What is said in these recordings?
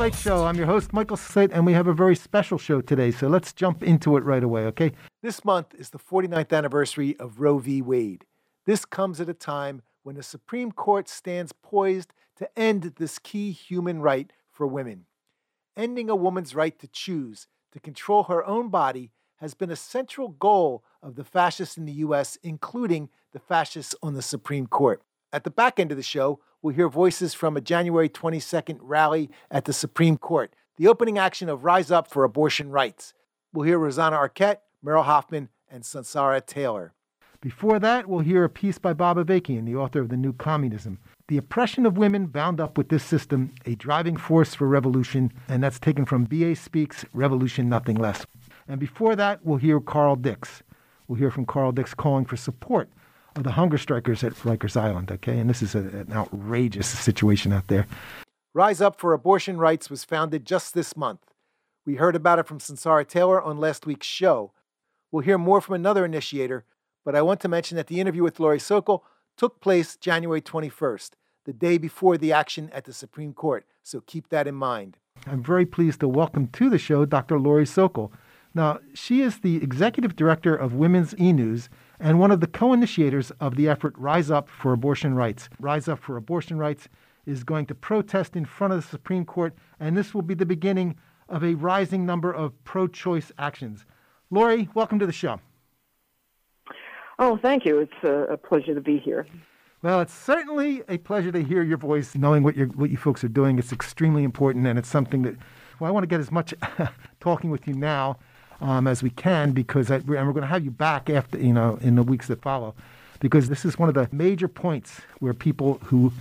Slate Show. I'm your host, Michael Slate, and we have a very special show today. So let's jump into it right away, okay? This month is the 49th anniversary of Roe v. Wade. This comes at a time when the Supreme Court stands poised to end this key human right for women. Ending a woman's right to choose, to control her own body, has been a central goal of the fascists in the U.S., including the fascists on the Supreme Court. At the back end of the show, we'll hear voices from a January 22nd rally at the Supreme Court, the opening action of Rise Up for Abortion Rights. We'll hear Rosanna Arquette, Merle Hoffman, and Sunsara Taylor. Before that, we'll hear a piece by Bob Avakian, the author of The New Communism. The oppression of women bound up with this system, a driving force for revolution, and that's taken from B.A. Speaks, Revolution Nothing Less. And before that, we'll hear Carl Dix. We'll hear from Carl Dix calling for support of the hunger strikers at Rikers Island, okay? And this is a, an outrageous situation out there. Rise Up for Abortion Rights was founded just this month. We heard about it from Sunsara Taylor on last week's show. We'll hear more from another initiator, but I want to mention that the interview with Lori Sokol took place January 21st, the day before the action at the Supreme Court, so keep that in mind. I'm very pleased to welcome to the show Dr. Lori Sokol. Now, she is the executive director of Women's E News and one of the co initiators of the effort Rise Up for Abortion Rights. Rise Up for Abortion Rights is going to protest in front of the Supreme Court, and this will be the beginning of a rising number of pro choice actions. Lori, welcome to the show. Oh, thank you. It's a, a, pleasure to be here. Well, it's certainly a pleasure to hear your voice, knowing what, you what you folks are doing. It's extremely important, and it's something that well, I want to get as much talking with you now um, as we can because I, and we're going to have you back after you know in the weeks that follow because this is one of the major points where people who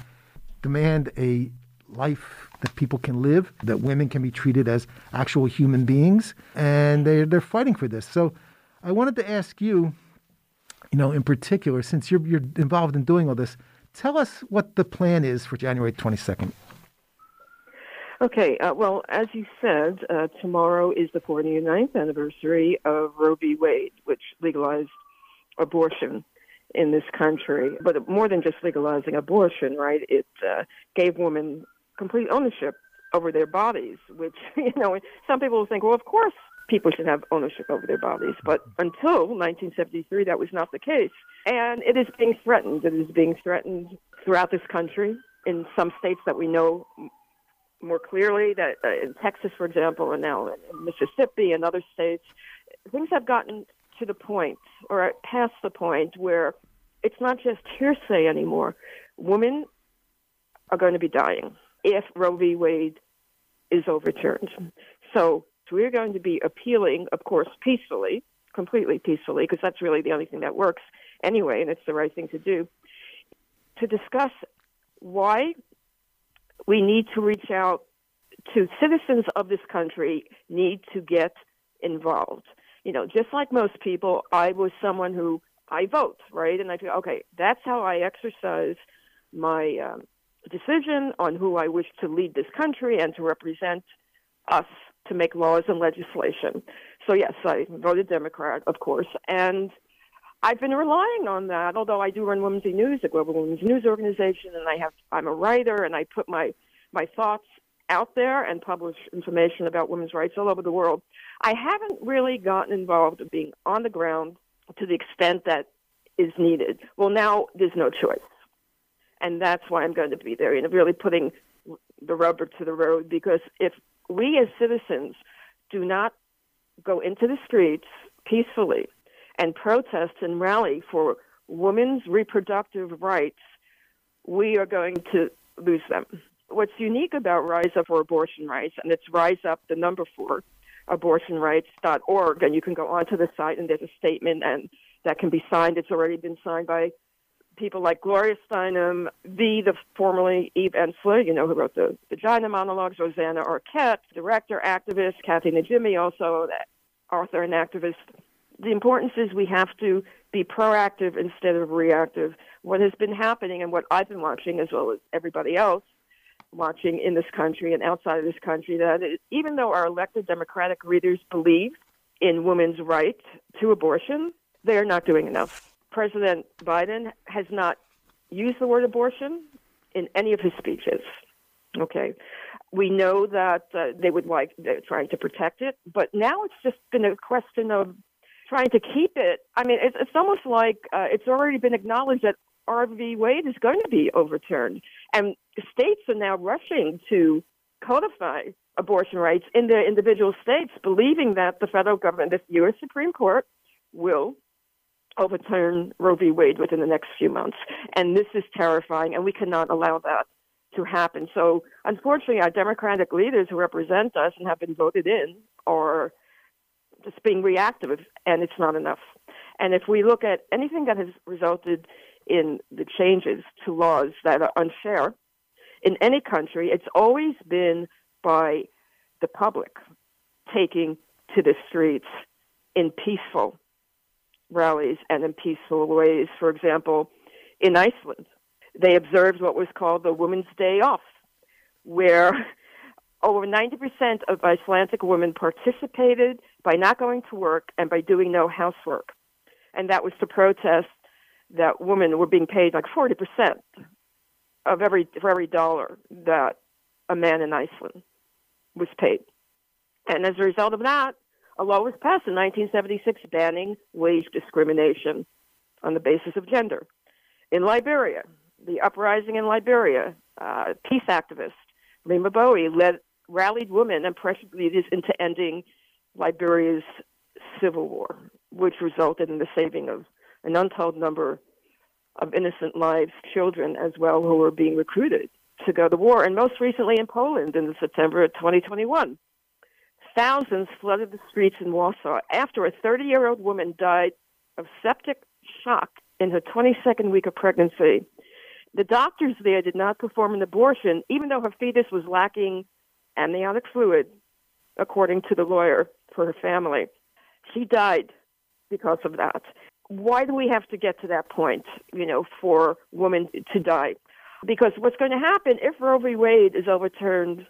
demand a life that people can live, that women can be treated as actual human beings, and they're, they're fighting for this. So I wanted to ask you, you know, in particular, since you're, you're involved in doing all this, tell us what the plan is for January 22nd. Okay, uh, well, as you said, uh, tomorrow is the 49th anniversary of Roe v. Wade, which legalized abortion in this country. But more than just legalizing abortion, right? It uh, gave women complete ownership over their bodies, which, you know, some people will think, well, of course people should have ownership over their bodies. But until 1973, that was not the case. And it is being threatened. It is being threatened throughout this country in some states that we know more clearly that uh, in Texas, for example, and now in Mississippi and other states, things have gotten to the point or past the point where it's not just hearsay anymore. Women are going to be dying if Roe v. Wade is overturned. So we're going to be appealing, of course, peacefully, completely peacefully, because that's really the only thing that works anyway, and it's the right thing to do, to discuss why we need to reach out to citizens of this country need to get involved. You know, just like most people, I was someone who I vote, right? And I feel, okay, that's how I exercise my um, decision on who I wish to lead this country and to represent us to make laws and legislation. So, yes, I voted Democrat, of course. And I've been relying on that, although I do run Women's News, a global women's news organization, and I have I'm a writer and I put my my thoughts out there and publish information about women's rights all over the world. I haven't really gotten involved in being on the ground to the extent that is needed. Well, now there's no choice. And that's why I'm going to be there, you know, really putting the rubber to the road because if we as citizens do not go into the streets peacefully and protest and rally for women's reproductive rights, we are going to lose them. What's unique about Rise Up for Abortion Rights, and it's Rise Up, the number four, abortionrights.org, and you can go onto the site and there's a statement and that can be signed. It's already been signed by people like Gloria Steinem, V, the formerly Eve Ensler, you know, who wrote the Vagina Monologues, Rosanna Arquette, director, activist, Kathy Najimy, also author and activist the importance is we have to be proactive instead of reactive. What has been happening and what I've been watching, as well as everybody else watching in this country and outside of this country, that it, even though our elected Democratic leaders believe in women's right to abortion, they are not doing enough. President Biden has not used the word abortion in any of his speeches. Okay. we know that uh, they would like, they're trying to protect it, but now it's just been a question of trying to keep it. I mean, it's, it's almost like uh, it's already been acknowledged that Roe v. Wade is going to be overturned. And states are now rushing to codify abortion rights in their individual states, believing that the federal government, the U.S. Supreme Court, will overturn Roe v. Wade within the next few months. And this is terrifying, and we cannot allow that to happen. So, unfortunately, our Democratic leaders who represent us and have been voted in are just being reactive, and it's not enough. And if we look at anything that has resulted in the changes to laws that are unfair in any country, it's always been by the public taking to the streets in peaceful rallies and in peaceful ways. For example, in Iceland, they observed what was called the Women's Day Off, where over 90% of Icelandic women participated by not going to work and by doing no housework. And that was to protest that women were being paid like 40% of every, for every dollar that a man in Iceland was paid. And as a result of that, a law was passed in 1976 banning wage discrimination on the basis of gender. In Liberia, the uprising in Liberia, uh, peace activist Leymah Gbowee led rallied women and pressured leaders into ending Liberia's civil war, which resulted in the saving of an untold number of innocent lives, children as well, who were being recruited to go to war. And most recently in Poland in September of 2021, thousands flooded the streets in Warsaw after a 30 year old woman died of septic shock in her 22nd week of pregnancy. The doctors there did not perform an abortion, even though her fetus was lacking amniotic fluid, according to the lawyer for her family. She died because of that. Why do we have to get to that point, you know, for women to die? Because what's going to happen if Roe v. Wade is overturned,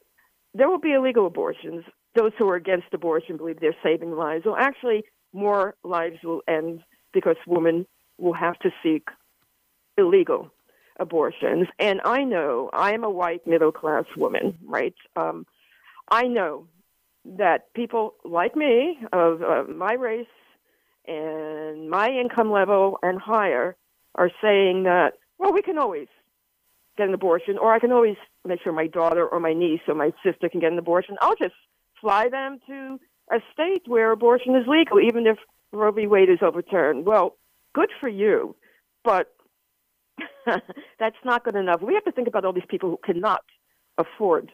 there will be illegal abortions. Those who are against abortion believe they're saving lives. Well, actually, more lives will end because women will have to seek illegal abortions. And I know I am a white middle class woman, right? Um, I know that people like me of uh, my race and my income level and higher are saying that, well, we can always get an abortion, or I can always make sure my daughter or my niece or my sister can get an abortion. I'll just fly them to a state where abortion is legal, even if Roe v. Wade is overturned. Well, good for you, but that's not good enough. We have to think about all these people who cannot afford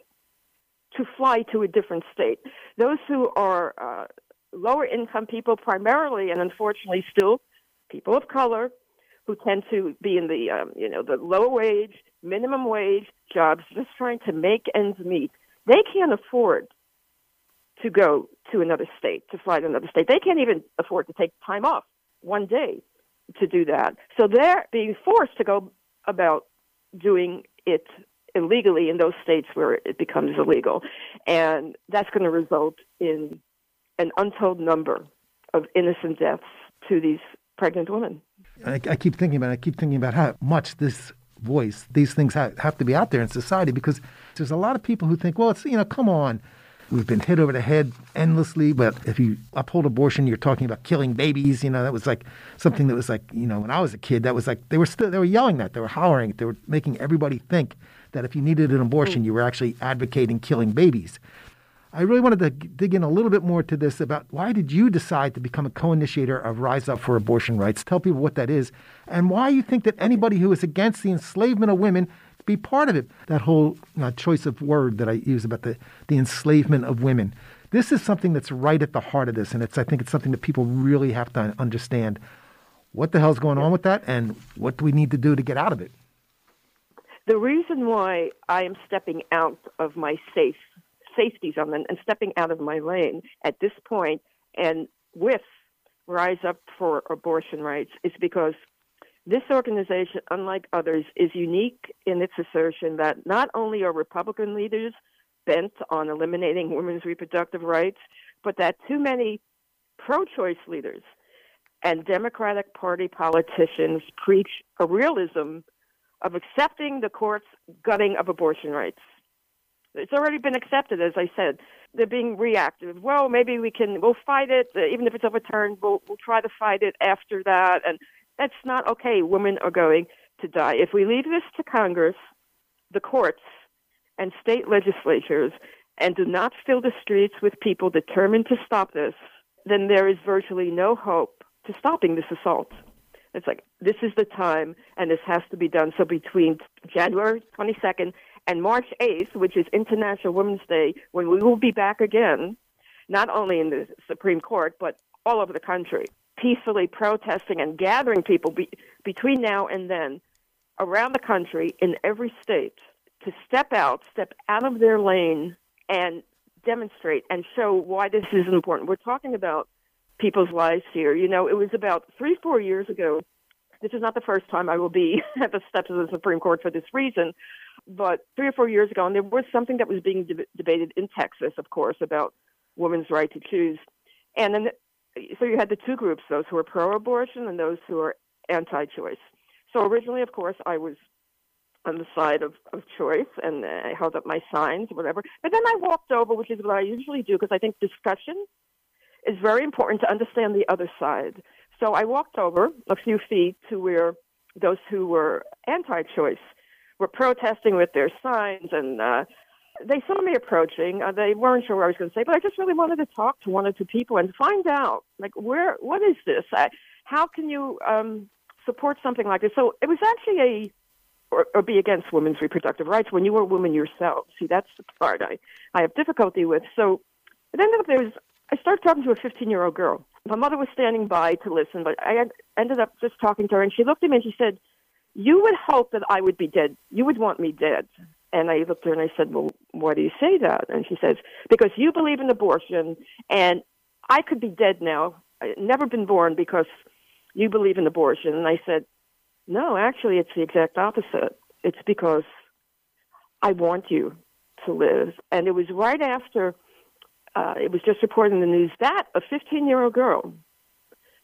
to fly to a different state. Those who are uh, lower income people, primarily, and unfortunately still people of color, who tend to be in the um, you know the low wage, minimum wage jobs, just trying to make ends meet. They can't afford to go to another state, to fly to another state. They can't even afford to take time off one day to do that. So they're being forced to go about doing it illegally in those states where it becomes illegal. And that's going to result in an untold number of innocent deaths to these pregnant women. I, I keep thinking about it. I keep thinking about how much this voice, these things have, to be out there in society because there's a lot of people who think, well, it's, you know, come on. We've been hit over the head endlessly, but if you uphold abortion, you're talking about killing babies. You know, that was like something that was like, you know, when I was a kid, that was like they were still they were yelling that, they were hollering, they were making everybody think that if you needed an abortion, mm. you were actually advocating killing babies. I really wanted to dig in a little bit more to this about why did you decide to become a co-initiator of Rise Up for Abortion Rights? Tell people what that is and why you think that anybody who is against the enslavement of women be part of it. That whole uh, choice of word that I use about the, the enslavement of women. This is something that's right at the heart of this, and it's I think it's something that people really have to understand. What the hell's going on with that, and what do we need to do to get out of it? The reason why I am stepping out of my safe safety zone and, stepping out of my lane at this point and with Rise Up for Abortion Rights is because this organization, unlike others, is unique in its assertion that not only are Republican leaders bent on eliminating women's reproductive rights, but that too many pro choice leaders and Democratic Party politicians preach a realism of accepting the court's gutting of abortion rights. It's already been accepted, as I said. They're being reactive. Well, maybe we can, we'll fight it, uh, even if it's overturned, we'll, we'll try to fight it after that. And that's not okay. Women are going to die. If we leave this to Congress, the courts, and state legislatures, and do not fill the streets with people determined to stop this, then there is virtually no hope to stopping this assault. It's like, this is the time, and this has to be done. So between January 22nd and March 8th, which is International Women's Day, when we will be back again, not only in the Supreme Court, but all over the country, peacefully protesting and gathering people be, between now and then around the country in every state to step out, step out of their lane and demonstrate and show why this is important. We're talking about people's lives here. You know, it was about three, four years ago. This is not the first time I will be at the steps of the Supreme Court for this reason, but three or four years ago, and there was something that was being de- debated in Texas, of course, about women's right to choose. And then, so you had the two groups, those who are pro-abortion and those who are anti-choice. So originally, of course, I was on the side of, of choice and I held up my signs, whatever. But then I walked over, which is what I usually do, because I think discussion is very important to understand the other side. So I walked over a few feet to where those who were anti choice were protesting with their signs and uh, they saw me approaching. Uh, they weren't sure what I was going to say, but I just really wanted to talk to one or two people and find out, like, where, what is this? I, how can you um, support something like this? So it was actually a or, or be against women's reproductive rights when you were a woman yourself. See, that's the part I, I have difficulty with. So it ended up there was I started talking to a 15 year old girl. My mother was standing by to listen, but I ended up just talking to her, and she looked at me and she said, "You would hope that I would be dead. You would want me dead." And I looked at her and I said, "Well, why do you say that?" And she says, "Because you believe in abortion, and I could be dead now, I never been born because you believe in abortion." And I said, no, actually, it's the exact opposite. It's because I want you to live. And it was right after uh, it was just reported in the news that a 15 year old girl,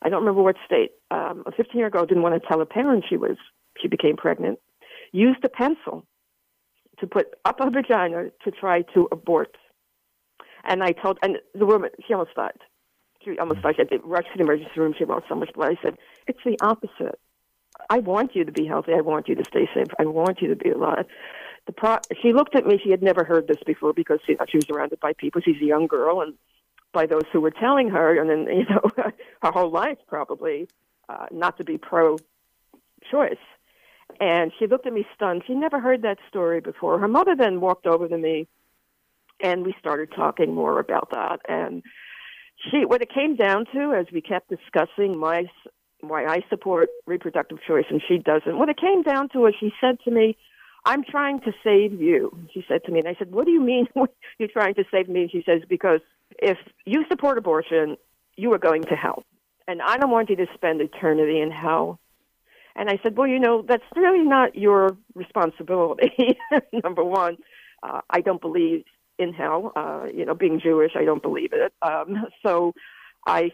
I don't remember what state, um, a 15 year old girl didn't want to tell her parents she was she became pregnant, used a pencil to put up her vagina to try to abort. And I told, and the woman, she almost died. She almost died. She had to rush to the emergency room. She lost so much blood. I said, it's the opposite. I want you to be healthy. I want you to stay safe. I want you to be alive. The pro- she looked at me. She had never heard this before because she, she was surrounded by people. She's a young girl, and by those who were telling her, and then you know her whole life probably uh, not to be pro-choice. And she looked at me stunned. She never heard that story before. Her mother then walked over to me, and we started talking more about that. And she, what it came down to, as we kept discussing my why I support reproductive choice and she doesn't. what it came down to it, she said to me, I'm trying to save you. She said to me, and I said, What do you mean you're trying to save me? she says, Because if you support abortion, you are going to hell. And I don't want you to spend eternity in hell. And I said, Well, you know, that's really not your responsibility. Number one, uh, I don't believe in hell. Uh, you know, being Jewish, I don't believe it. Um, so I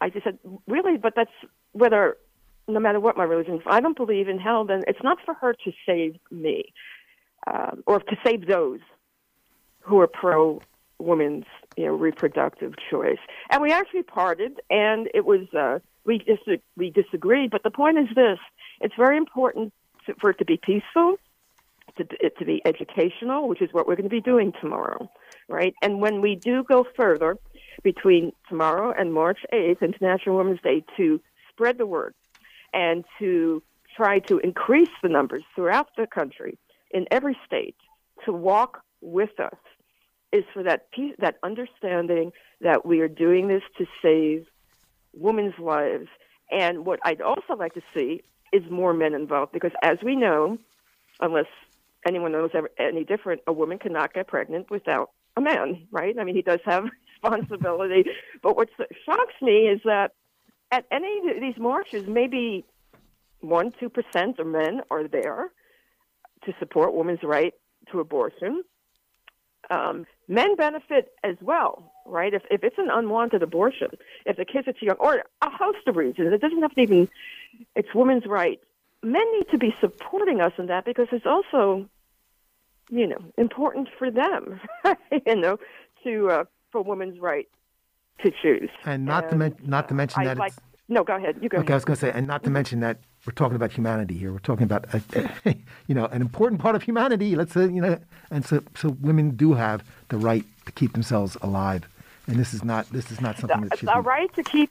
I just said, Really? But that's whether no matter what my religion, if I don't believe in hell, then it's not for her to save me, um, or to save those who are pro women's you know reproductive choice. And we actually parted, and it was uh, we dis- we disagreed. But the point is this: it's very important to, for it to be peaceful, to it to be educational, which is what we're going to be doing tomorrow, right? And when we do go further between tomorrow and March 8th, International Women's Day, to spread the word and to try to increase the numbers throughout the country in every state to walk with us is for that peace, that understanding that we are doing this to save women's lives. And what I'd also like to see is more men involved because, as we know, unless anyone knows any different, a woman cannot get pregnant without a man, right? I mean, he does have responsibility. but what shocks me is that at any of these marches, maybe one, two percent of men are there to support women's right to abortion. Um, men benefit as well, right? If if it's an unwanted abortion, if the kids are too young, or a host of reasons, it doesn't have to even. It's women's right. Men need to be supporting us in that because it's also you know, important for them, you know, to uh, for women's right to choose. And not and, to men- not to mention that like, no, go ahead. You go. Okay, ahead. I was going to say, and not to mention that we're talking about humanity here. We're talking about, uh, a, a, you know, an important part of humanity. Let's say, you know, and so so women do have the right to keep themselves alive, and this is not this is not something the, that should our be... right to keep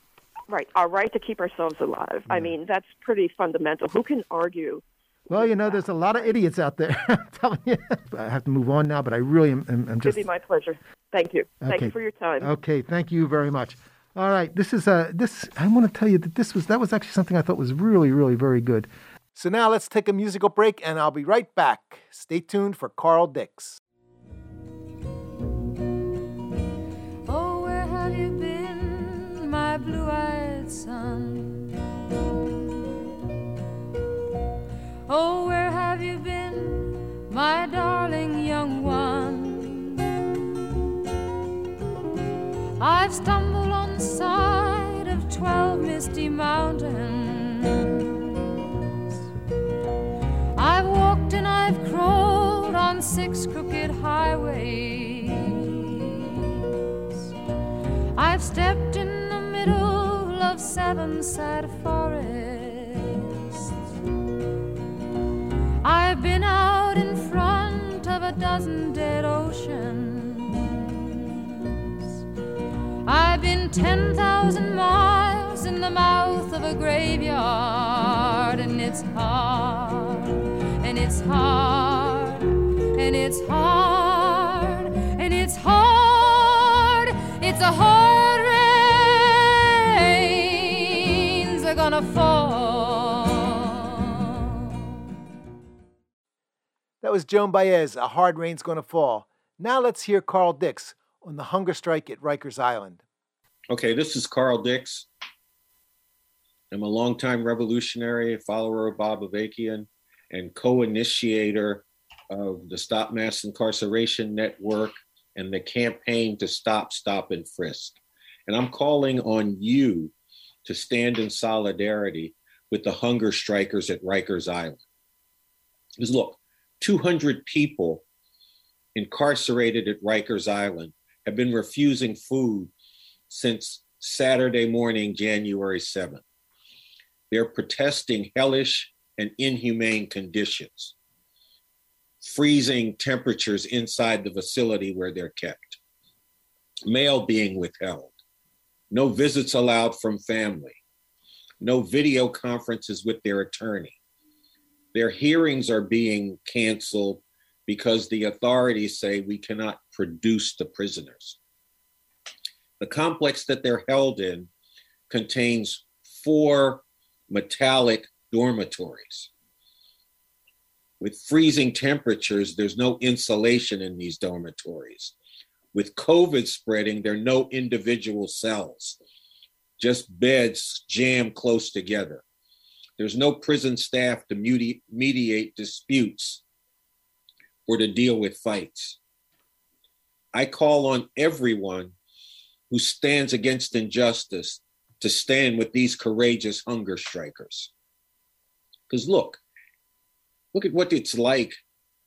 right our right to keep ourselves alive. Yeah. I mean, that's pretty fundamental. Who can argue? Well, you know, there's a lot of idiots out there. I'm telling you. I have to move on now, but I really am, am, am just. It'd be my pleasure. Thank you. Okay. Thank you for your time. Okay, thank you very much. All right, this is uh, this. I want to tell you that this was that was actually something I thought was really, really very good. So now let's take a musical break, and I'll be right back. Stay tuned for Carl Dix. Oh, where have you been, my blue-eyed son? Oh, where have you been, my darling young one? I've stumbled on the side of twelve misty mountains. I've walked and I've crawled on six crooked highways. I've stepped in the middle of seven sad forests. A dozen dead oceans. I've been 10,000 miles in the mouth of a graveyard, and it's hard, and it's hard, and it's hard, and it's hard. It's a hard rains are gonna fall. That was Joan Baez, A Hard Rain's Gonna Fall. Now let's hear Carl Dix on the hunger strike at Rikers Island. Okay, this is Carl Dix. I'm a longtime revolutionary, follower of Bob Avakian, and co initiator of the Stop Mass Incarceration Network and the campaign to stop, stop, and frisk. And I'm calling on you to stand in solidarity with the hunger strikers at Rikers Island. Because look, 200 people incarcerated at Rikers Island have been refusing food since Saturday morning, January 7th. They're protesting hellish and inhumane conditions, freezing temperatures inside the facility where they're kept, mail being withheld, no visits allowed from family, no video conferences with their attorney. Their hearings are being canceled because the authorities say we cannot produce the prisoners. The complex that they're held in contains four metallic dormitories. With freezing temperatures, there's no insulation in these dormitories. With COVID spreading, there are no individual cells, just beds jammed close together. There's no prison staff to mediate disputes or to deal with fights. I call on everyone who stands against injustice to stand with these courageous hunger strikers. Because look, look at what it's like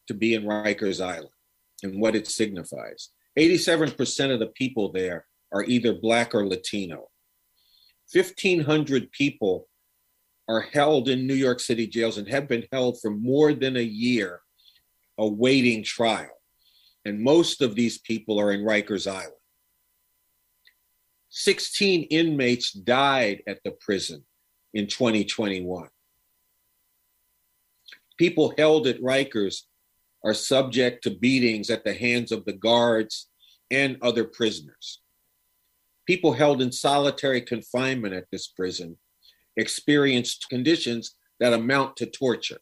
to be in Rikers Island and what it signifies. 87% of the people there are either Black or Latino. 1,500 people are held in New York City jails and have been held for more than a year awaiting trial. And most of these people are in Rikers Island. 16 inmates died at the prison in 2021. People held at Rikers are subject to beatings at the hands of the guards and other prisoners. People held in solitary confinement at this prison experienced conditions that amount to torture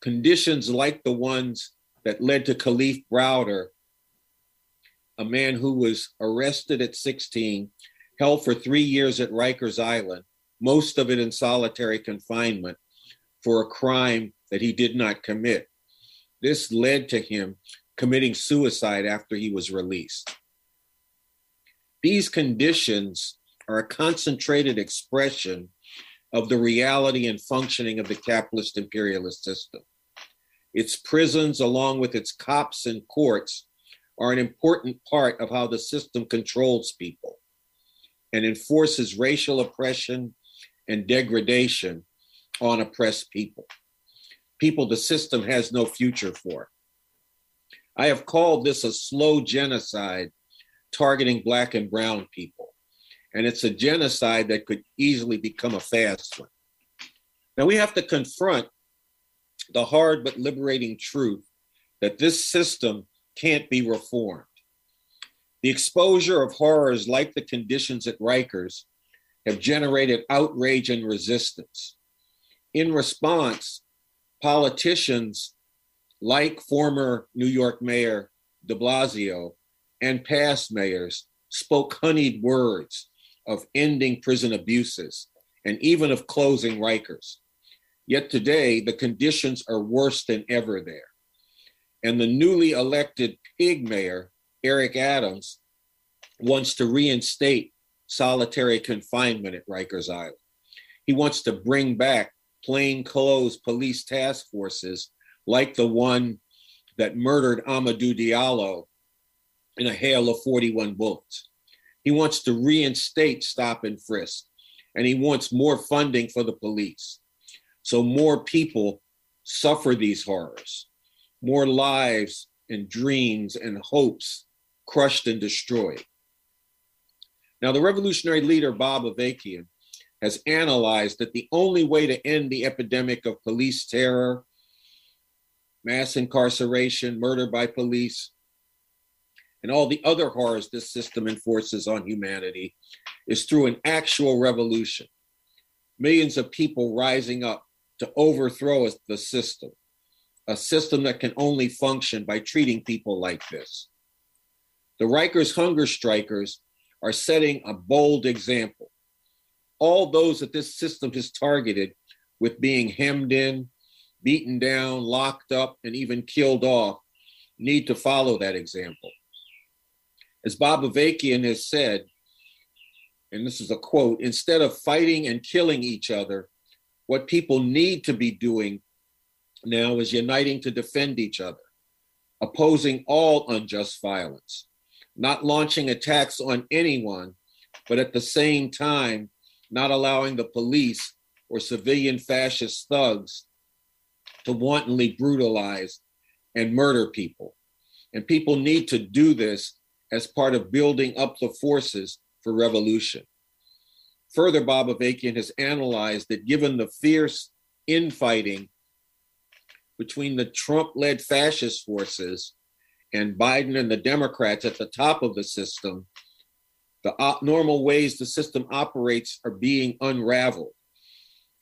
conditions like the ones that led to Kalief Browder, a man who was arrested at 16, held for three years at Rikers Island, most of it in solitary confinement for a crime that he did not commit. This led to him committing suicide after he was released. These conditions are a concentrated expression of the reality and functioning of the capitalist imperialist system. Its prisons, along with its cops and courts, are an important part of how the system controls people and enforces racial oppression and degradation on oppressed people. People the system has no future for. I have called this a slow genocide targeting Black and Brown people. And it's a genocide that could easily become a fast one. Now we have to confront the hard but liberating truth that this system can't be reformed. The exposure of horrors like the conditions at Rikers have generated outrage and resistance. In response, politicians like former New York Mayor de Blasio and past mayors spoke honeyed words of ending prison abuses and even of closing Rikers. Yet today, the conditions are worse than ever there. And the newly elected pig mayor, Eric Adams, wants to reinstate solitary confinement at Rikers Island. He wants to bring back plainclothes police task forces like the one that murdered Amadou Diallo in a hail of 41 bullets. He wants to reinstate stop and frisk, and he wants more funding for the police. So more people suffer these horrors, more lives and dreams and hopes crushed and destroyed. Now, the revolutionary leader, Bob Avakian, has analyzed that the only way to end the epidemic of police terror, mass incarceration, murder by police, and all the other horrors this system enforces on humanity is through an actual revolution. Millions of people rising up to overthrow the system, a system that can only function by treating people like this. The Rikers hunger strikers are setting a bold example. All those that this system has targeted with being hemmed in, beaten down, locked up, and even killed off need to follow that example. As Bob Avakian has said, and this is a quote instead of fighting and killing each other, what people need to be doing now is uniting to defend each other, opposing all unjust violence, not launching attacks on anyone, but at the same time, not allowing the police or civilian fascist thugs to wantonly brutalize and murder people. And people need to do this as part of building up the forces for revolution. Further, Bob Avakian has analyzed that given the fierce infighting between the Trump led fascist forces and Biden and the Democrats at the top of the system, the normal ways the system operates are being unraveled.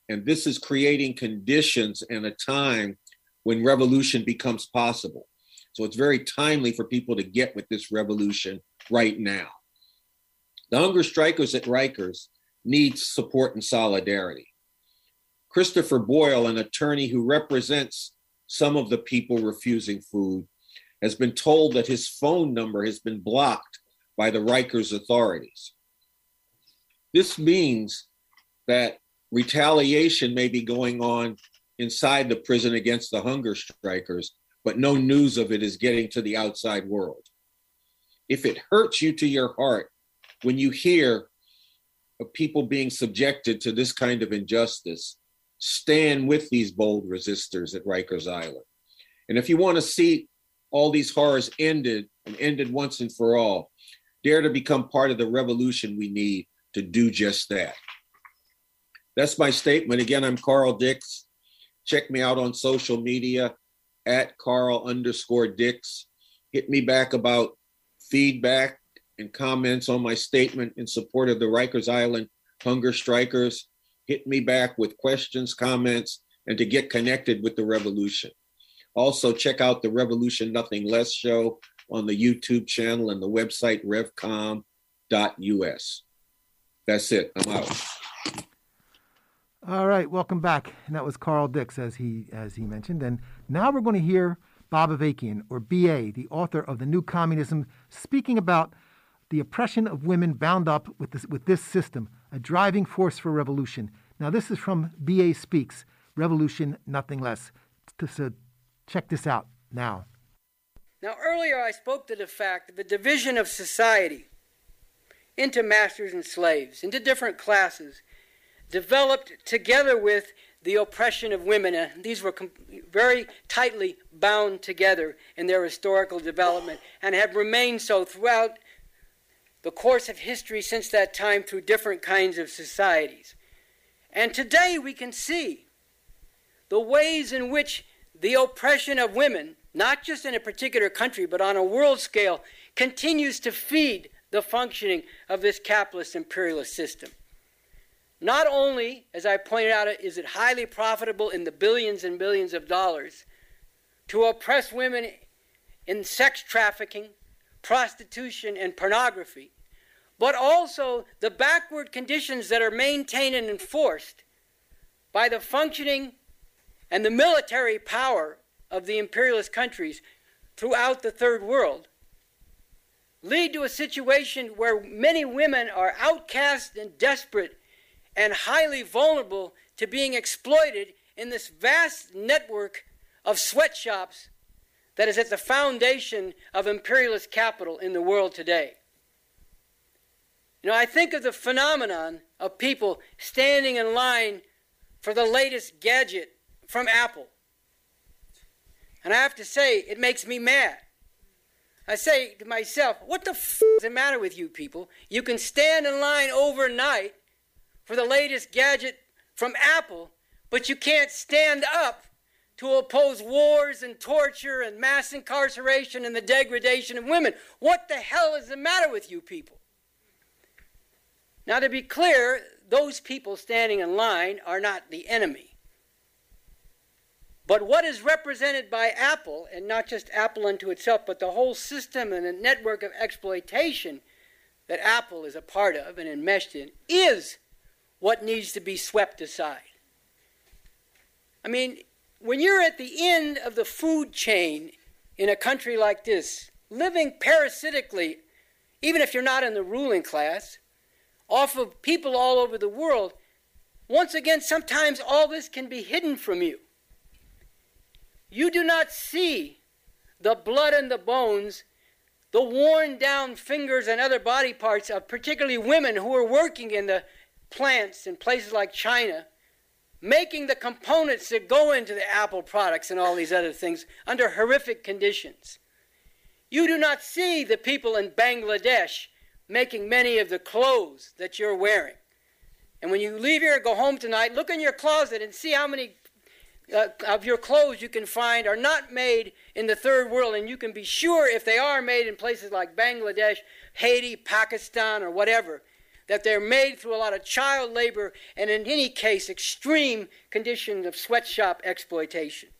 And this is creating conditions and a time when revolution becomes possible. So it's very timely for people to get with this revolution right now. The hunger strikers at Rikers need support and solidarity. Christopher Boyle, an attorney who represents some of the people refusing food, has been told that his phone number has been blocked by the Rikers authorities. This means that retaliation may be going on inside the prison against the hunger strikers, but no news of it is getting to the outside world. If it hurts you to your heart when you hear of people being subjected to this kind of injustice, stand with these bold resistors at Rikers Island. And if you want to see all these horrors ended and ended once and for all, dare to become part of the revolution we need to do just that. That's my statement. Again, I'm Carl Dix. Check me out on social media at Carl underscore Dix. Hit me back about feedback and comments on my statement in support of the Rikers Island hunger strikers. Hit me back with questions, comments, and to get connected with the revolution. Also, check out the Revolution Nothing Less show on the YouTube channel and the website revcom.us. That's it. I'm out. All right, welcome back. And that was Carl Dix, as he as he mentioned. And now we're going to hear Bob Avakian, or BA, the author of The New Communism, speaking about the oppression of women bound up with this, with this system, a driving force for revolution. Now, this is from BA Speaks, Revolution, Nothing Less. So Check this out now. Now, earlier I spoke to the fact of the division of society into masters and slaves, into different classes, developed together with the oppression of women. And these were com- very tightly bound together in their historical development and have remained so throughout the course of history since that time through different kinds of societies. And today we can see the ways in which the oppression of women, not just in a particular country, but on a world scale, continues to feed the functioning of this capitalist imperialist system. Not only, as I pointed out, is it highly profitable in the billions and billions of dollars to oppress women in sex trafficking, prostitution, and pornography, but also the backward conditions that are maintained and enforced by the functioning and the military power of the imperialist countries throughout the third world lead to a situation where many women are outcast and desperate and highly vulnerable to being exploited in this vast network of sweatshops that is at the foundation of imperialist capital in the world today. You know, I think of the phenomenon of people standing in line for the latest gadget from Apple. And I have to say, it makes me mad. I say to myself, what the f is the matter with you people? You can stand in line overnight for the latest gadget from Apple, but you can't stand up to oppose wars and torture and mass incarceration and the degradation of women. What the hell is the matter with you people? Now, to be clear, those people standing in line are not the enemy. But what is represented by Apple, and not just Apple unto itself, but the whole system and the network of exploitation that Apple is a part of and enmeshed in, is what needs to be swept aside. I mean, when you're at the end of the food chain in a country like this, living parasitically, even if you're not in the ruling class, off of people all over the world, once again, sometimes all this can be hidden from you. You do not see the blood and the bones, the worn down fingers and other body parts of particularly women who are working in the plants in places like China, making the components that go into the Apple products and all these other things under horrific conditions. You do not see the people in Bangladesh making many of the clothes that you're wearing. And when you leave here and go home tonight, look in your closet and see how many uh, of your clothes you can find are not made in the third world, and you can be sure if they are made in places like Bangladesh, Haiti, Pakistan, or whatever, that they're made through a lot of child labor and, in any case, extreme conditions of sweatshop exploitation.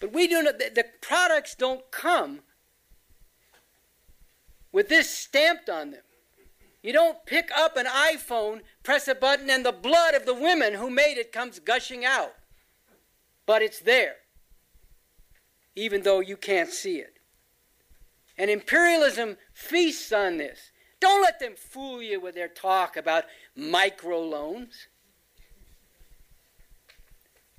But we do not, the, the products don't come with this stamped on them. You don't pick up an iPhone, press a button, and the blood of the women who made it comes gushing out. But it's there, even though you can't see it. And imperialism feasts on this. Don't let them fool you with their talk about microloans.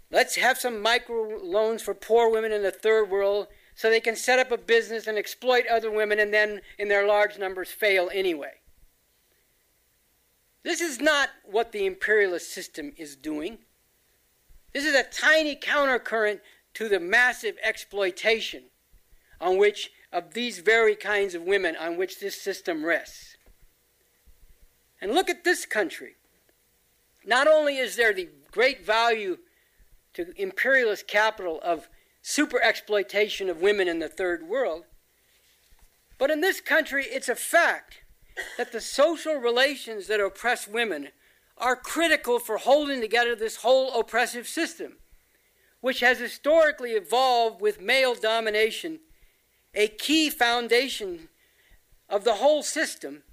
Let's have some microloans for poor women in the third world so they can set up a business and exploit other women and then, in their large numbers, fail anyway. This is not what the imperialist system is doing. This is a tiny countercurrent to the massive exploitation on which of these very kinds of women on which this system rests. And look at this country. Not only is there the great value to imperialist capital of super exploitation of women in the third world, but in this country it's a fact that the social relations that oppress women are critical for holding together this whole oppressive system, which has historically evolved with male domination, a key foundation of the whole system,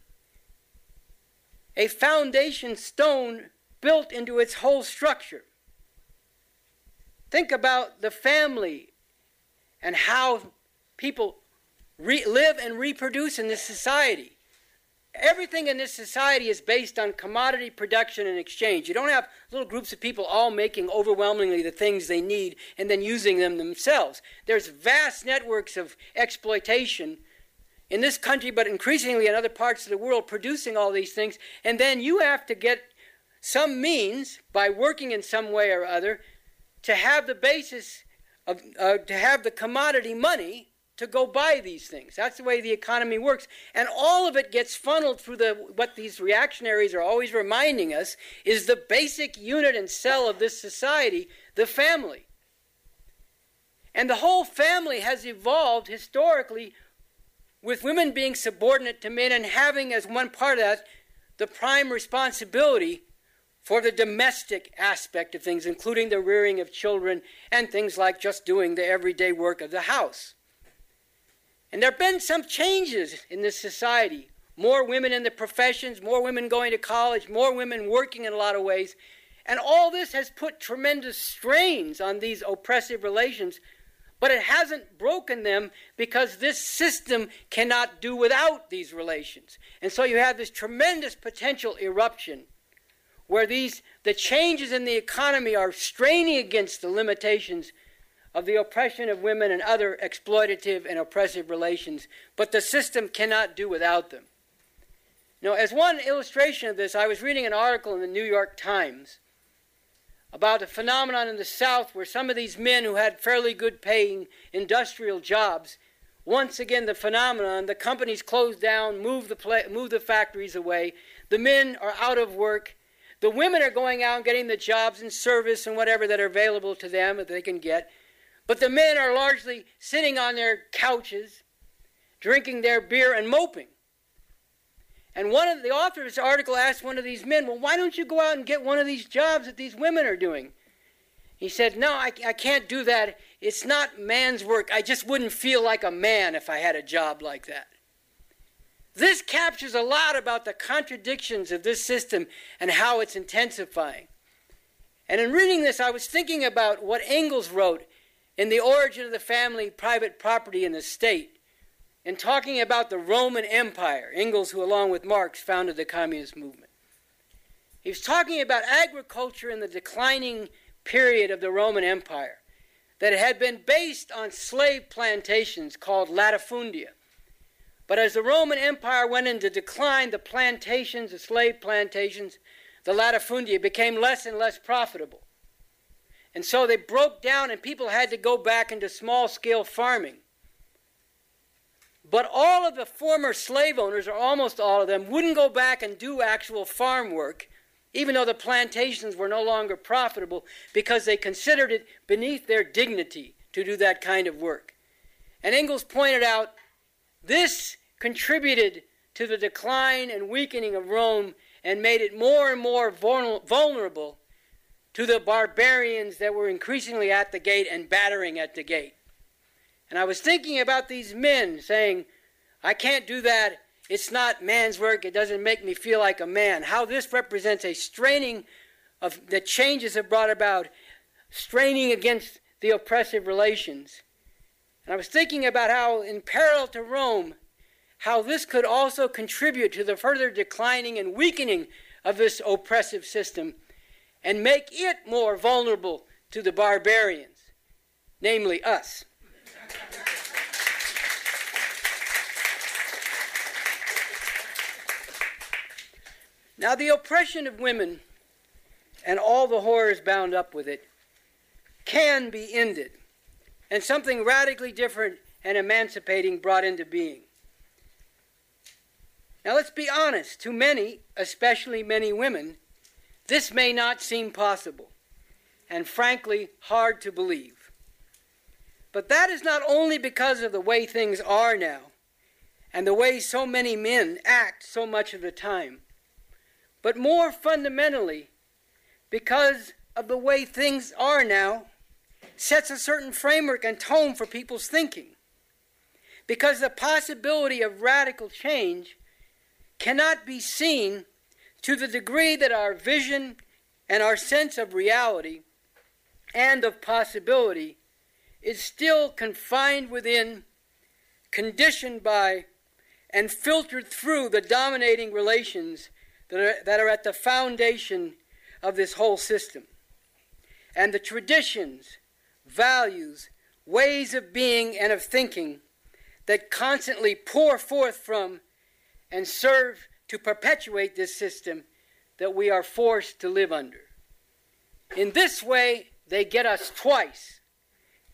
a foundation stone built into its whole structure. Think about the family and how people re- live and reproduce in this society. everything in this society is based on commodity production and exchange. You don't have little groups of people all making overwhelmingly the things they need and then using them themselves. There's vast networks of exploitation in this country, but increasingly in other parts of the world, producing all these things. And then you have to get some means by working in some way or other to have the basis of, uh, to have the commodity money to go buy these things. That's the way the economy works. And all of it gets funneled through the what these reactionaries are always reminding us is the basic unit and cell of this society, the family. And the whole family has evolved historically with women being subordinate to men and having as one part of that the prime responsibility for the domestic aspect of things, including the rearing of children and things like just doing the everyday work of the house. And there have been some changes in this society. More women in the professions, more women going to college, more women working in a lot of ways. And all this has put tremendous strains on these oppressive relations, but it hasn't broken them because this system cannot do without these relations. And so you have this tremendous potential eruption where these the changes in the economy are straining against the limitations of the oppression of women and other exploitative and oppressive relations, but the system cannot do without them. Now, as one illustration of this, I was reading an article in the New York Times about a phenomenon in the South where some of these men who had fairly good paying industrial jobs, once again, the phenomenon, the companies closed down, move the, pla- move the factories away, the men are out of work, the women are going out and getting the jobs and service and whatever that are available to them that they can get. But the men are largely sitting on their couches, drinking their beer and moping. And one of the author of this article asked one of these men, Well, why don't you go out and get one of these jobs that these women are doing? He said, No, I, I can't do that. It's not man's work. I just wouldn't feel like a man if I had a job like that. This captures a lot about the contradictions of this system and how it's intensifying. And in reading this, I was thinking about what Engels wrote in the origin of the family, private property in the state, and talking about the Roman Empire, Engels, who along with Marx founded the communist movement. He was talking about agriculture in the declining period of the Roman Empire, that it had been based on slave plantations called latifundia. But as the Roman Empire went into decline, the plantations, the slave plantations, the latifundia became less and less profitable. And so they broke down, and people had to go back into small scale farming. But all of the former slave owners, or almost all of them, wouldn't go back and do actual farm work, even though the plantations were no longer profitable, because they considered it beneath their dignity to do that kind of work. And Engels pointed out this contributed to the decline and weakening of Rome and made it more and more vulnerable to the barbarians that were increasingly at the gate and battering at the gate. And I was thinking about these men saying, I can't do that. It's not man's work. It doesn't make me feel like a man. How this represents a straining of the changes have brought about, straining against the oppressive relations. And I was thinking about how, in parallel to Rome, how this could also contribute to the further declining and weakening of this oppressive system and make it more vulnerable to the barbarians, namely us. Now, the oppression of women and all the horrors bound up with it can be ended, and something radically different and emancipating brought into being. Now, let's be honest, to many, especially many women, this may not seem possible, and frankly, hard to believe. But that is not only because of the way things are now, and the way so many men act so much of the time, but more fundamentally, because of the way things are now, sets a certain framework and tone for people's thinking. Because the possibility of radical change cannot be seen to the degree that our vision and our sense of reality and of possibility is still confined within, conditioned by, and filtered through the dominating relations that are, that are at the foundation of this whole system. And the traditions, values, ways of being and of thinking that constantly pour forth from and serve to perpetuate this system that we are forced to live under. In this way, they get us twice.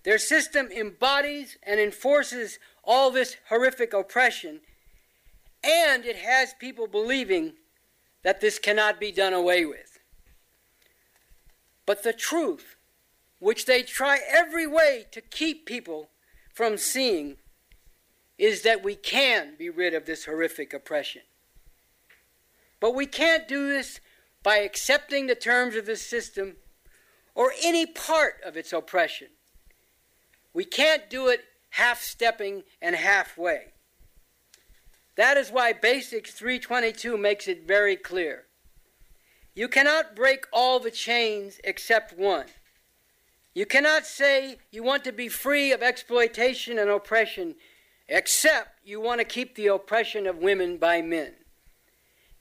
Their system embodies and enforces all this horrific oppression, and it has people believing that this cannot be done away with. But the truth, which they try every way to keep people from seeing, is that we can be rid of this horrific oppression. But we can't do this by accepting the terms of this system or any part of its oppression. We can't do it half stepping and halfway. That is why Basics 322 makes it very clear. You cannot break all the chains except one. You cannot say you want to be free of exploitation and oppression except you want to keep the oppression of women by men.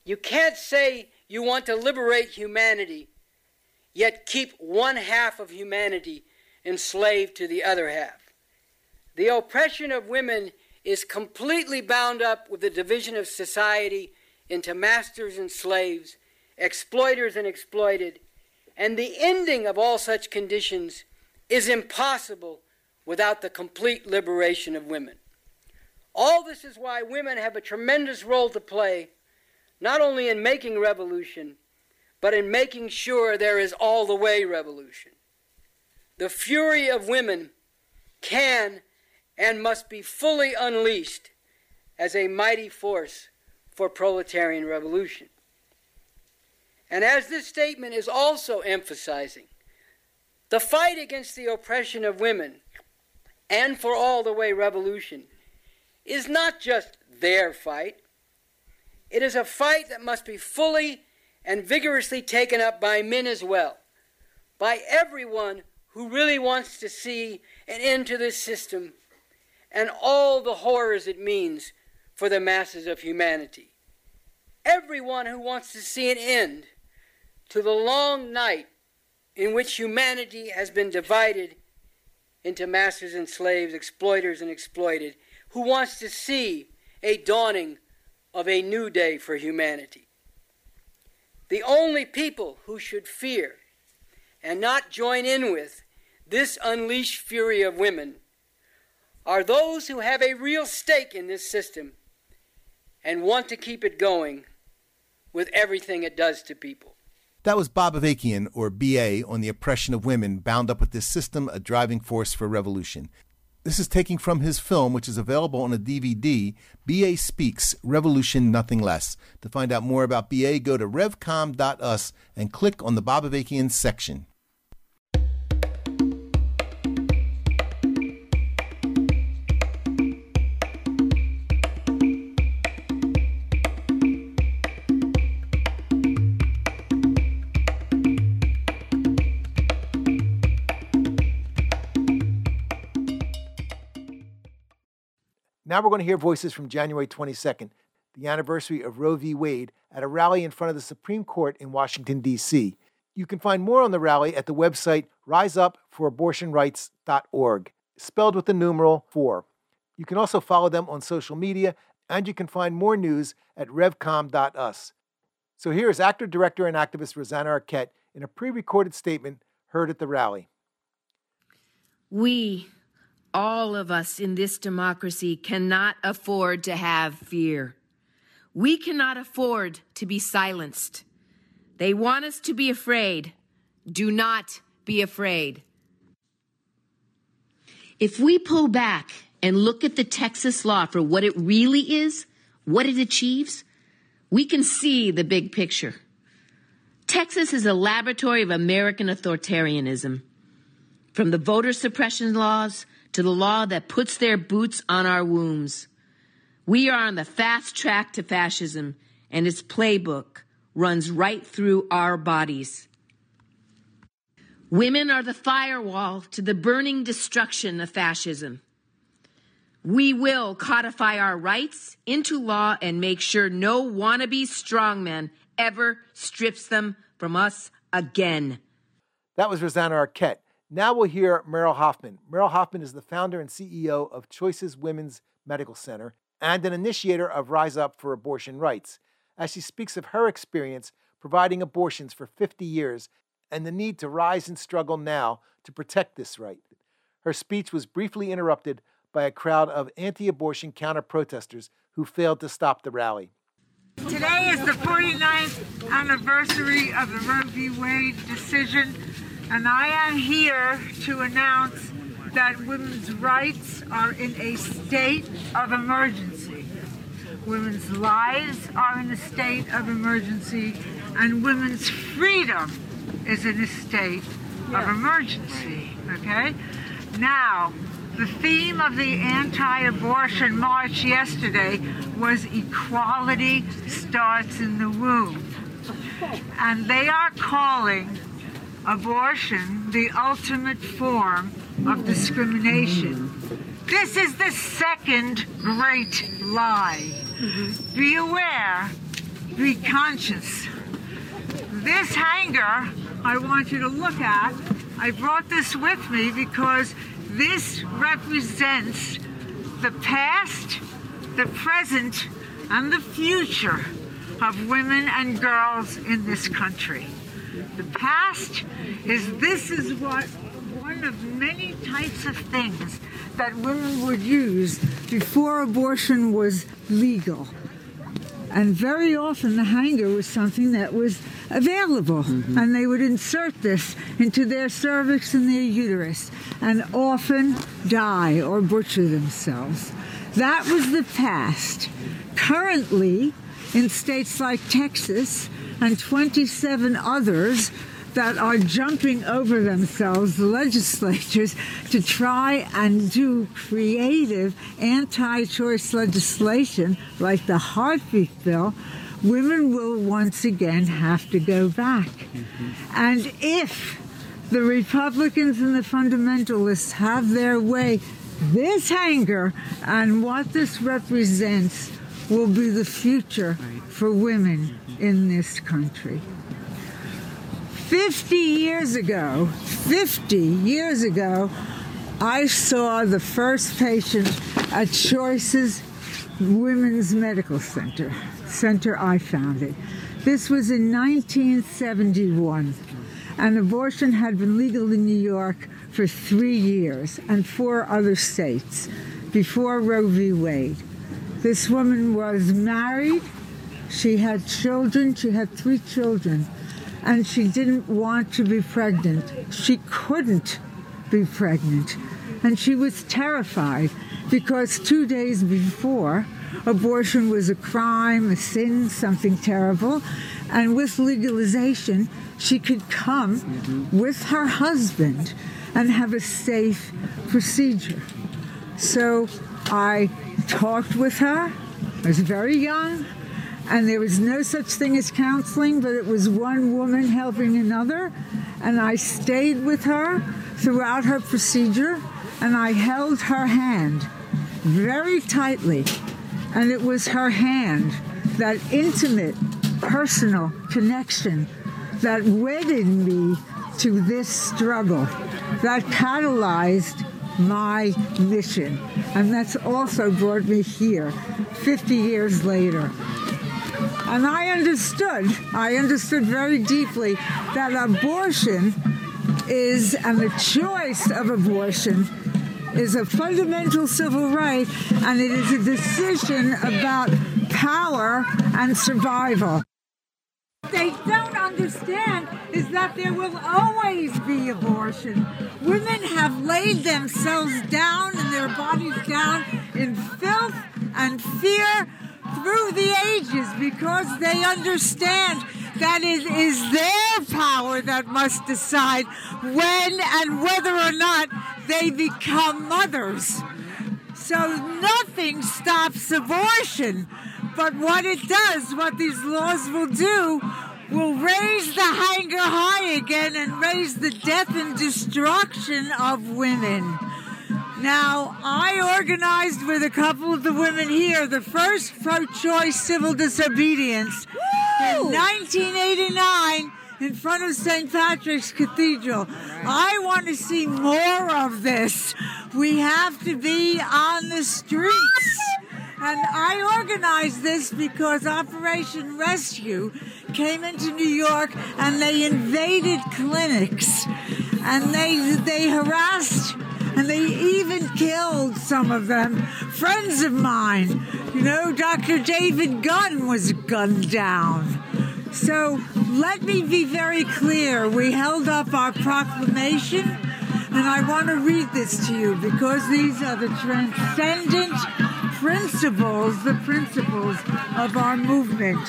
You can't say you want to liberate humanity, yet keep one half of humanity enslaved to the other half. The oppression of women is completely bound up with the division of society into masters and slaves, exploiters and exploited, and the ending of all such conditions is impossible without the complete liberation of women. All this is why women have a tremendous role to play, not only in making revolution, but in making sure there is all the way revolution. The fury of women can and must be fully unleashed as a mighty force for proletarian revolution. And as this statement is also emphasizing, the fight against the oppression of women and for all the way revolution is not just their fight. It is a fight that must be fully and vigorously taken up by men as well, by everyone who really wants to see an end to this system and all the horrors it means for the masses of humanity. Everyone who wants to see an end to the long night in which humanity has been divided into masters and slaves, exploiters and exploited, who wants to see a dawning of a new day for humanity. The only people who should fear and not join in with this unleashed fury of women are those who have a real stake in this system and want to keep it going with everything it does to people. That was Bob Avakian, or BA, on the oppression of women bound up with this system, a driving force for revolution. This is taking from his film, which is available on a DVD, BA Speaks Revolution Nothing Less. To find out more about BA, go to revcom.us and click on the Bob Avakian section. Now we're going to hear voices from January 22nd, the anniversary of Roe v. Wade, at a rally in front of the Supreme Court in Washington, D.C. You can find more on the rally at the website riseupforabortionrights.org, spelled with the numeral 4. You can also follow them on social media, and you can find more news at revcom.us. So here is actor, director, and activist Rosanna Arquette in a pre recorded statement heard at the rally. We, all of us in this democracy cannot afford to have fear. We cannot afford to be silenced. They want us to be afraid. Do not be afraid. If we pull back and look at the Texas law for what it really is, what it achieves, we can see the big picture. Texas is a laboratory of American authoritarianism. From the voter suppression laws to the law that puts their boots on our wombs. We are on the fast track to fascism, and its playbook runs right through our bodies. Women are the firewall to the burning destruction of fascism. We will codify our rights into law and make sure no wannabe strongman ever strips them from us again. That was Rosanna Arquette. Now we'll hear Merle Hoffman. Merle Hoffman is the founder and CEO of Choices Women's Medical Center and an initiator of Rise Up for Abortion Rights, as she speaks of her experience providing abortions for 50 years and the need to rise and struggle now to protect this right. Her speech was briefly interrupted by a crowd of anti abortion counter protesters who failed to stop the rally. Today is the 49th anniversary of the Roe v. Wade decision, and I am here to announce that women's rights are in a state of emergency. Women's lives are in a state of emergency, and women's freedom is in a state of emergency. Okay? Now, the theme of the anti abortion march yesterday was equality starts in the womb. And they are calling abortion the ultimate form of discrimination. This is the second great lie. Be aware, be conscious. This hanger I want you to look at, I brought this with me because this represents the past, the present, and the future of women and girls in this country. The past is this is what one of many types of things that women would use before abortion was legal. And very often the hanger was something that was available. Mm-hmm. And they would insert this into their cervix and their uterus and often die or butcher themselves. That was the past. Currently, in states like Texas and 27 others, that are jumping over themselves, the legislatures, to try and do creative anti choice legislation like the heartbeat bill, women will once again have to go back. Mm-hmm. And if the Republicans and the fundamentalists have their way, this hanger and what this represents will be the future for women in this country. 50 years ago, 50 years ago, I saw the first patient at Choices Women's Medical Center, center I founded. This was in 1971, and abortion had been legal in New York for three years and four other states before Roe v. Wade. This woman was married, she had children, she had three children and she didn't want to be pregnant. She couldn't be pregnant. And she was terrified because two days before, abortion was a crime, a sin, something terrible. And with legalization, she could come mm-hmm. with her husband and have a safe procedure. So I talked with her. I was very young and there was no such thing as counseling, but it was one woman helping another. And I stayed with her throughout her procedure, and I held her hand very tightly. And it was her hand, that intimate, personal connection, that wedded me to this struggle, that catalyzed my mission. And that's also brought me here 50 years later. And I understood, I understood very deeply that abortion is, and the choice of abortion is a fundamental civil right, and it is a decision about power and survival. What they don't understand is that there will always be abortion. Women have laid themselves down and their bodies down in filth and fear through the ages because they understand that it is their power that must decide when and whether or not they become mothers. So nothing stops abortion. But what it does, what these laws will do, will raise the hanger high again and raise the death and destruction of women. Now, I organized with a couple of the women here the first pro choice civil disobedience in 1989 in front of St. Patrick's Cathedral. I want to see more of this. We have to be on the streets. And I organized this because Operation Rescue came into New York and they invaded clinics and they they harassed and they even killed some of them. Friends of mine, you know, Dr. David Gunn was gunned down. So let me be very clear. We held up our proclamation, and I want to read this to you because these are the transcendent principles, the principles of our movement.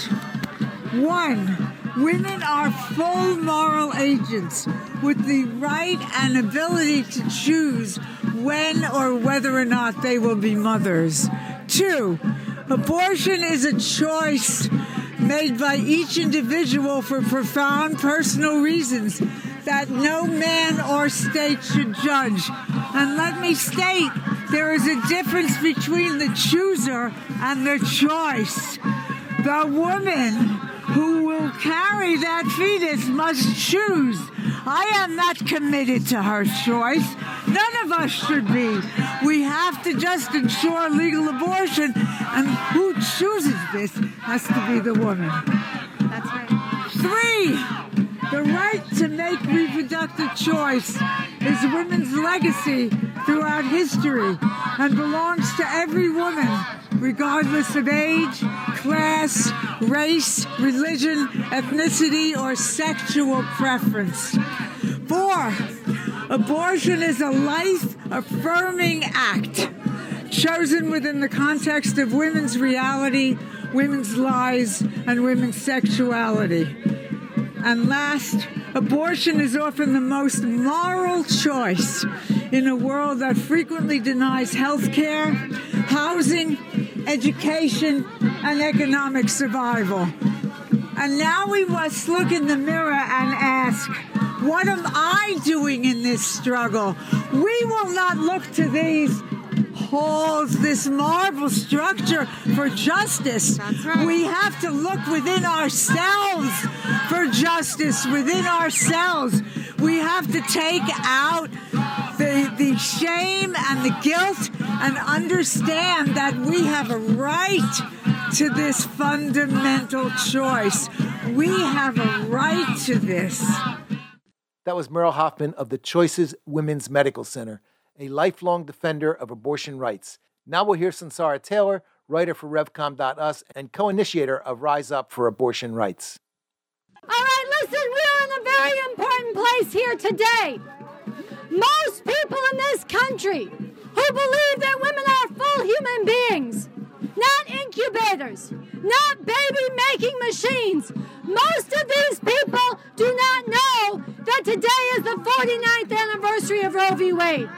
One, women are full moral agents with the right and ability to choose when or whether or not they will be mothers. Two, abortion is a choice made by each individual for profound personal reasons that no man or state should judge. And let me state, there is a difference between the chooser and the choice. The woman who will carry that fetus must choose. I am not committed to her choice. None of us should be. We have to just ensure legal abortion, and who chooses this has to be the woman. That's right. Three, the right to make reproductive choice is women's legacy throughout history and belongs to every woman, regardless of age, class, race, religion, ethnicity, or sexual preference. Four, abortion is a life affirming act chosen within the context of women's reality, women's lives, and women's sexuality. And last, abortion is often the most moral choice in a world that frequently denies health care, housing, education, and economic survival. And now we must look in the mirror and ask, what am I doing in this struggle? We will not look to these halls, this marble structure for justice. right. We have to look within ourselves for justice, within ourselves. We have to take out the, the shame and the guilt and understand that we have a right to this fundamental choice. We have a right to this. That was Merle Hoffman of the Choices Women's Medical Center, a lifelong defender of abortion rights. Now we'll hear Sunsara Taylor, writer for RevCom.us and co initiator of Rise Up for Abortion Rights. All right, listen, we're in a very important place here today. Most people in this country who believe that women are full human beings, not incubators, not baby making machines, most of these people do not know that today is the 49th anniversary of Roe v. Wade.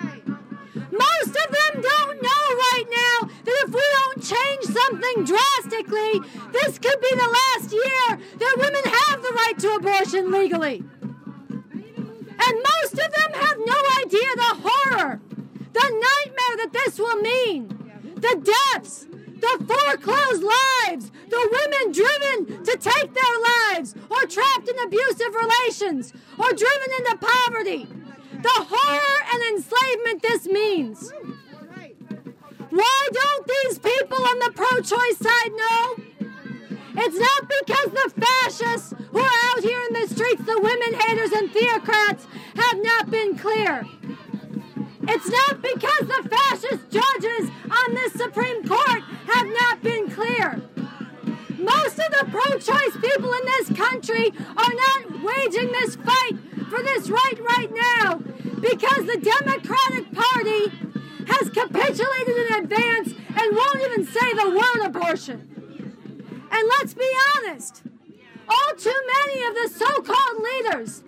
Most of them don't know right now that if we don't change something drastically, this could be the last year that women have the right to abortion legally. And most of them have no idea the horror, the nightmare that this will mean, the deaths, the foreclosed lives, the women driven to take their lives, or trapped in abusive relations, or driven into poverty, the horror and enslavement this means. Why don't these people on the pro choice side know? It's not because the fascists who are out here in the streets, the women haters and theocrats, have not been clear. It's not because the fascist judges on this Supreme Court have not been clear. Most of the pro choice people in this country are not waging this fight for this right right now because the Democratic Party has capitulated in advance and won't even say the word abortion. And let's be honest, all too many of the so called leaders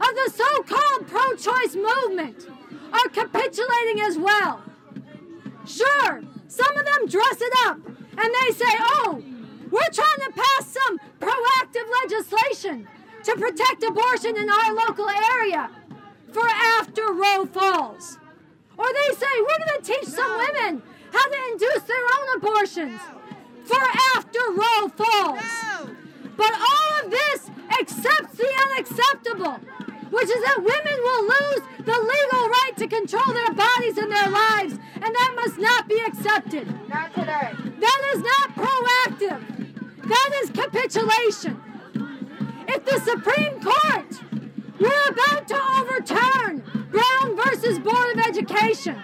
of the so called pro choice movement are capitulating as well. Sure, some of them dress it up and they say, oh, we're trying to pass some proactive legislation to protect abortion in our local area for after Roe falls. Or they say, we're going to teach some women how to induce their own abortions for after Roe falls. But all of this accepts the unacceptable, which is that women will lose the legal right to control their bodies and their lives, and that must not be accepted. Not today. That is not proactive. That is capitulation. If the Supreme Court were about to overturn Brown versus Board of Education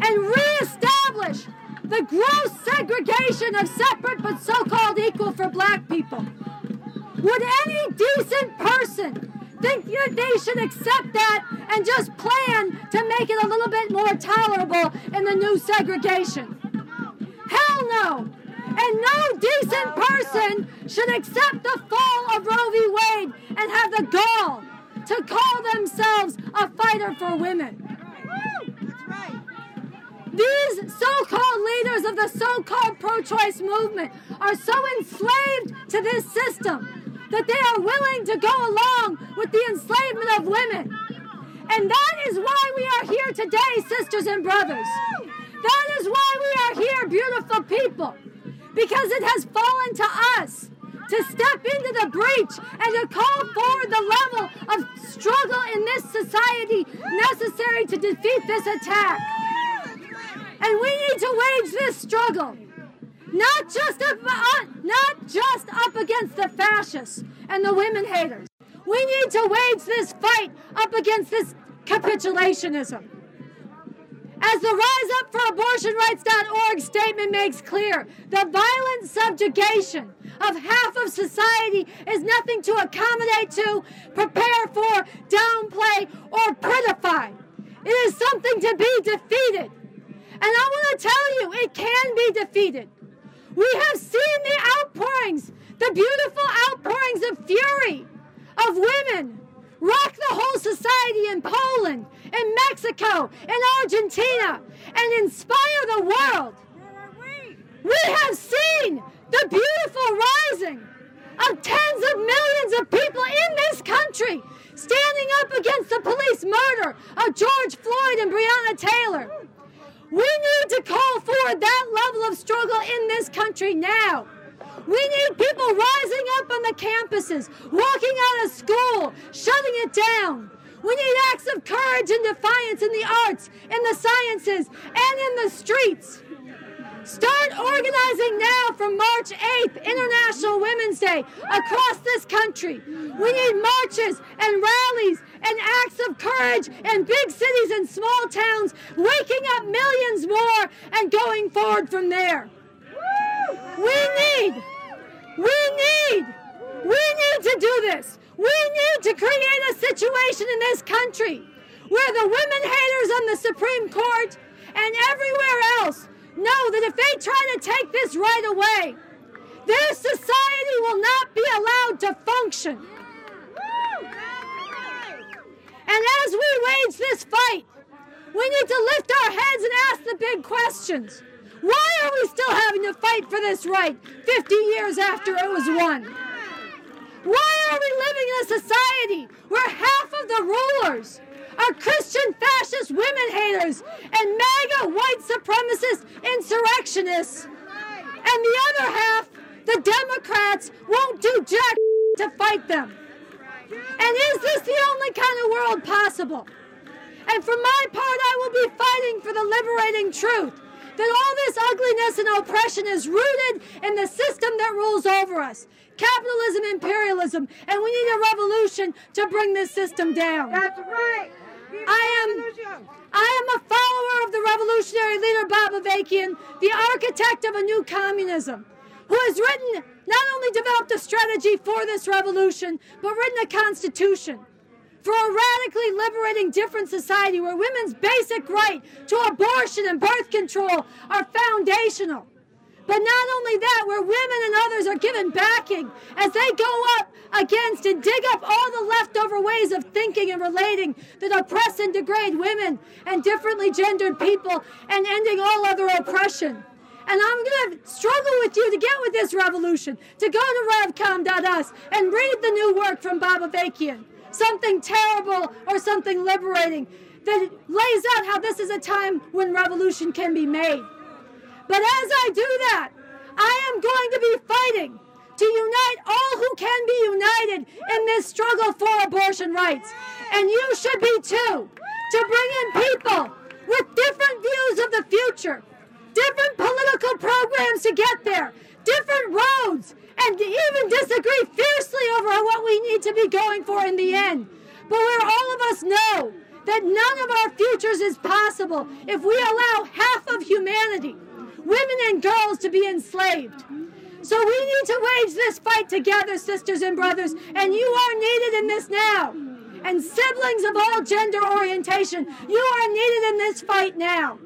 and reestablish the gross segregation of separate but so called equal for black people, would any decent person think that they should accept that and just plan to make it a little bit more tolerable in the new segregation? Hell no! And no decent person should accept the fall of Roe v. Wade and have the gall to call themselves a fighter for women. These so called leaders of the so called pro choice movement are so enslaved to this system that they are willing to go along with the enslavement of women. And that is why we are here today, sisters and brothers. That is why we are here, beautiful people, because it has fallen to us to step into the breach and to call forward the level of struggle in this society necessary to defeat this attack. And we need to wage this struggle. Not just up, uh, not just up against the fascists and the women haters. We need to wage this fight up against this capitulationism. As the Rise Up for Abortion Rights.org statement makes clear, the violent subjugation of half of society is nothing to accommodate to, prepare for, downplay, or prettify. It is something to be defeated. And I want to tell you, it can be defeated. We have seen the outpourings, the beautiful outpourings of fury of women rock the whole society in Poland, in Mexico, in Argentina, and inspire the world. We have seen the beautiful rising of tens of millions of people in this country standing up against the police murder of George Floyd and Breonna Taylor. We need to call for that level of struggle in this country now. We need people rising up on the campuses, walking out of school, shutting it down. We need acts of courage and defiance in the arts, in the sciences, and in the streets. Start organizing now from March 8th, International Women's Day, across this country. We need marches and rallies and acts of courage in big cities and small towns, waking up millions more and going forward from there. We need, we need, we need to do this. We need to create a situation in this country where the women haters on the Supreme Court and everywhere else know that if they try to take this right away, their society will not be allowed to function. And as we wage this fight, we need to lift our heads and ask the big questions. Why are we still having to fight for this right 50 years after it was won? Why are we living in a society where half of the rulers are Christian fascist women haters and MAGA white supremacist insurrectionists? And the other half, the Democrats, won't do jack to fight them. And is this the only kind of world possible? And for my part, I will be fighting for the liberating truth that all this ugliness and oppression is rooted in the system that rules over us capitalism, imperialism, and we need a revolution to bring this system down. That's right. I am, I am a follower of the revolutionary leader Bob Avakian, the architect of a new communism, who has written, not only developed a strategy for this revolution, but written a constitution for a radically liberating different society where women's basic right to abortion and birth control are foundational. But not only that, where women and others are given backing as they go up against and dig up all the leftover ways of thinking and relating that oppress and degrade women and differently gendered people and ending all other oppression. And I'm going to struggle with you to get with this revolution, to go to revcom.us and read the new work from Bob Avakian, something terrible or something liberating. that lays out how this is a time when revolution can be made. But as I do that, I am going to be fighting to unite all who can be united in this struggle for abortion rights. And you should be too, to bring in people with different views of the future, different political programs to get there, different roads, and even disagree fiercely over what we need to be going for in the end. But where all of us know that none of our futures is possible if we allow half of humanity, women and girls, to be enslaved. So we need to wage this fight together, sisters and brothers, and you are needed in this now. And siblings of all gender orientation, you are needed in this fight now.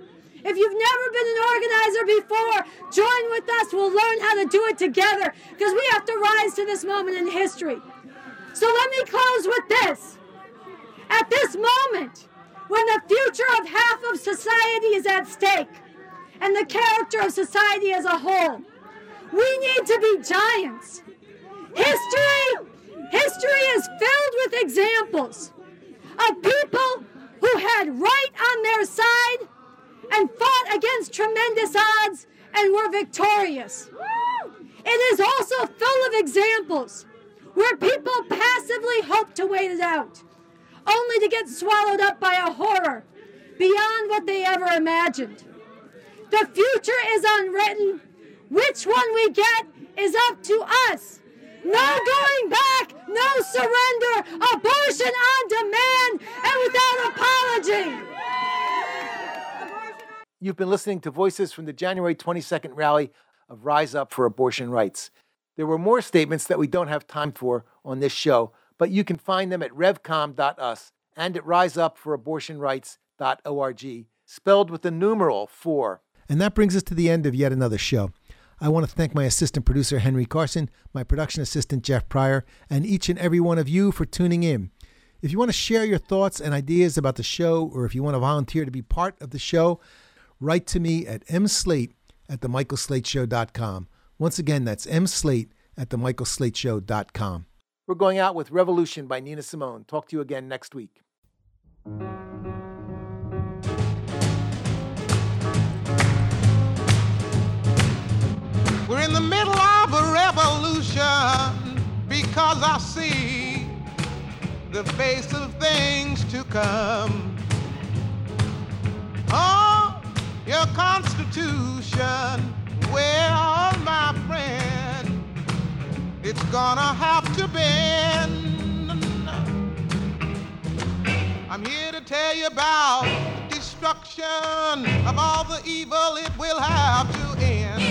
If you've never been an organizer before, join with us. We'll learn how to do it together because we have to rise to this moment in history. So let me close with this. At this moment, when the future of half of society is at stake and the character of society as a whole, we need to be giants. History, history is filled with examples of people who had right on their side and fought against tremendous odds and were victorious. It is also full of examples where people passively hope to wait it out, only to get swallowed up by a horror beyond what they ever imagined. The future is unwritten. Which one we get is up to us. No going back, no surrender, abortion on demand and without apology. You've been listening to voices from the January 22nd rally of Rise Up for Abortion Rights. There were more statements that we don't have time for on this show, but you can find them at revcom.us and at riseupforabortionrights.org, spelled with the numeral 4. And that brings us to the end of yet another show. I want to thank my assistant producer, Henry Carson, my production assistant, Jeff Pryor, and each and every one of you for tuning in. If you want to share your thoughts and ideas about the show, or if you want to volunteer to be part of the show, write to me at mslate at themichaelslateshow.com. Once again, that's mslate at themichaelslateshow.com. We're going out with Revolution by Nina Simone. Talk to you again next week. We're in the middle of a revolution because I see the face of things to come. Oh, your constitution, well, my friend, it's gonna have to bend. I'm here to tell you about destruction of all the evil it will have to end.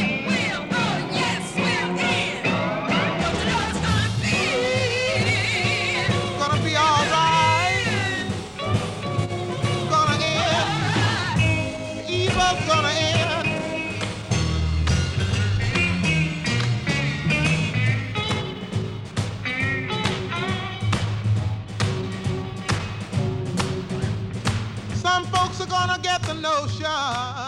Gonna get the notion